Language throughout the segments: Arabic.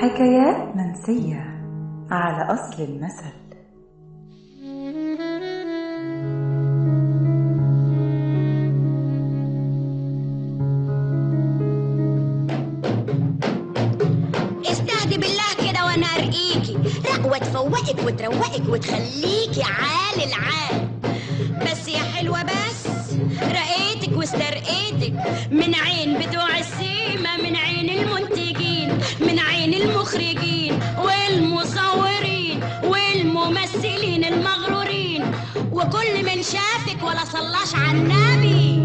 حكايات منسية على أصل المثل. استهدي بالله كده وأنا أرقيكي. لا وتفوقك وتروقك وتخليكي عال العال. بس يا حلوة بس رقيتك واسترقيتك من عين بتوع السيما وكل من شافك ولا صلاش على النبي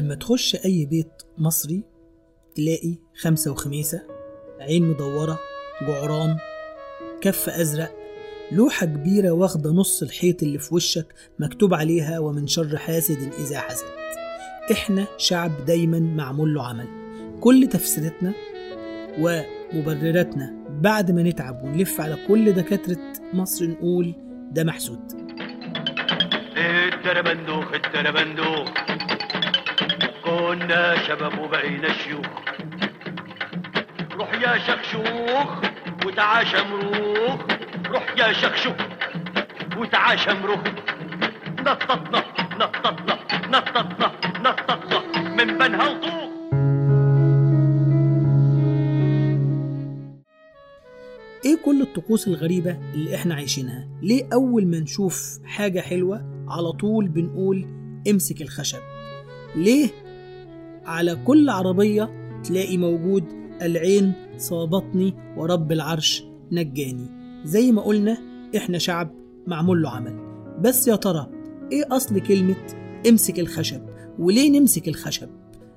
لما تخش أي بيت مصري تلاقي خمسة وخميسة عين مدورة جعران كف أزرق لوحة كبيرة واخدة نص الحيط اللي في وشك مكتوب عليها ومن شر حاسد إذا حسد إحنا شعب دايما معمول له عمل. كل تفسيرتنا ومبرراتنا بعد ما نتعب ونلف على كل دكاترة مصر نقول ده محسود. التربندوخ التربندوخ. كنا شباب وبقينا شيوخ. روح يا شخشوخ وتعاشى مروخ. روح يا شخشوخ وتعاشى مروخ. نططنا نططنا نططنا. الطقوس الغريبة اللي إحنا عايشينها. ليه أول ما نشوف حاجة حلوة على طول بنقول امسك الخشب؟ ليه على كل عربية تلاقي موجود العين صابتني ورب العرش نجاني؟ زي ما قلنا إحنا شعب معمول له عمل. بس يا ترى إيه أصل كلمة امسك الخشب؟ وليه نمسك الخشب؟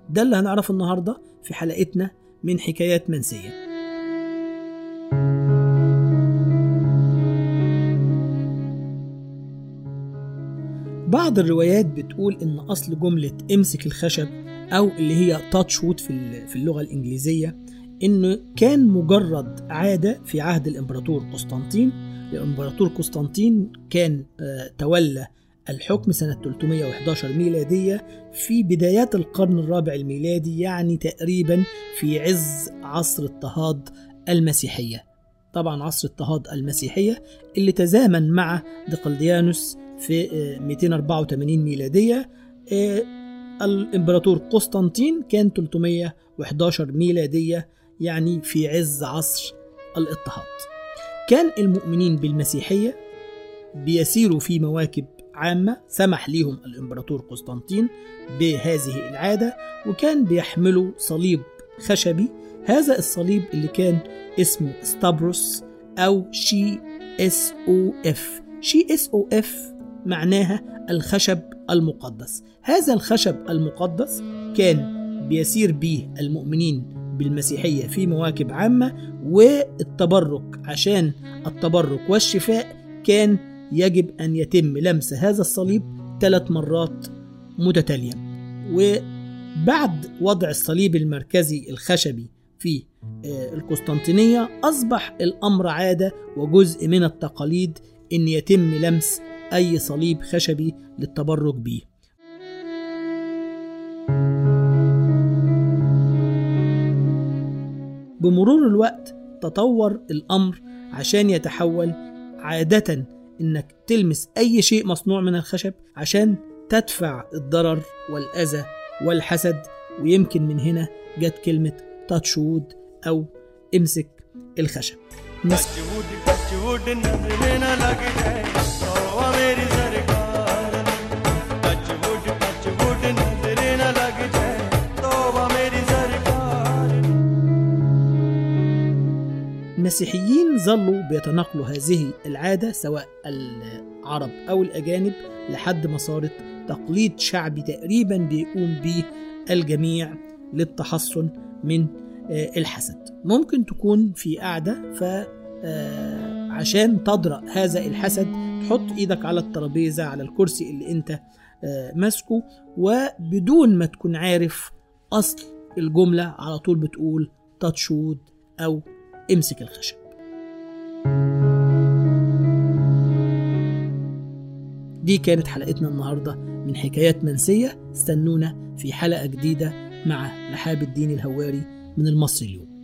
ده اللي هنعرفه النهاردة في حلقتنا من حكايات منسية. بعض الروايات بتقول إن أصل جملة امسك الخشب أو اللي هي تاتش وود في في اللغة الإنجليزية إنه كان مجرد عادة في عهد الإمبراطور قسطنطين. الإمبراطور قسطنطين كان آه، تولى الحكم سنة 311 ميلادية في بدايات القرن الرابع الميلادي يعني تقريبا في عز عصر اضطهاد المسيحية. طبعا عصر اضطهاد المسيحية اللي تزامن مع دقلديانوس في آه، 284 ميلادية آه، الإمبراطور قسطنطين كان 311 ميلادية يعني في عز عصر الإضطهاد. كان المؤمنين بالمسيحية بيسيروا في مواكب عامة سمح ليهم الإمبراطور قسطنطين بهذه العادة وكان بيحملوا صليب خشبي. هذا الصليب اللي كان اسمه ستابروس أو شي إس أو إف. شي إس أو إف معناها الخشب المقدس. هذا الخشب المقدس كان بيسير به المؤمنين بالمسيحية في مواكب عامة والتبرك عشان التبرك والشفاء كان يجب أن يتم لمس هذا الصليب ثلاث مرات متتالية وبعد وضع الصليب المركزي الخشبي في آه، القسطنطينية أصبح الأمر عادة وجزء من التقاليد إن يتم لمس أي صليب خشبي للتبرك به بمرور الوقت تطور الأمر عشان يتحول عادة إنك تلمس أي شيء مصنوع من الخشب عشان تدفع الضرر والأذى والحسد ويمكن من هنا جت كلمة تاتشود أو امسك الخشب. المسيحيين ظلوا بيتناقلوا هذه العادة سواء العرب أو الأجانب لحد ما صارت تقليد شعبي تقريبا بيقوم به الجميع للتحصن من آه، الحسد. ممكن تكون في قاعدة ف آه، عشان هذا الحسد تحط إيدك على الترابيزة على الكرسي اللي انت آه، ماسكه وبدون ما تكون عارف أصل الجملة على طول بتقول تاتشود أو امسك الخشب. دي كانت حلقتنا النهاردة من حكايات منسية. استنونا في حلقة جديدة مع رحاب الدين الهواري من المصري اليوم.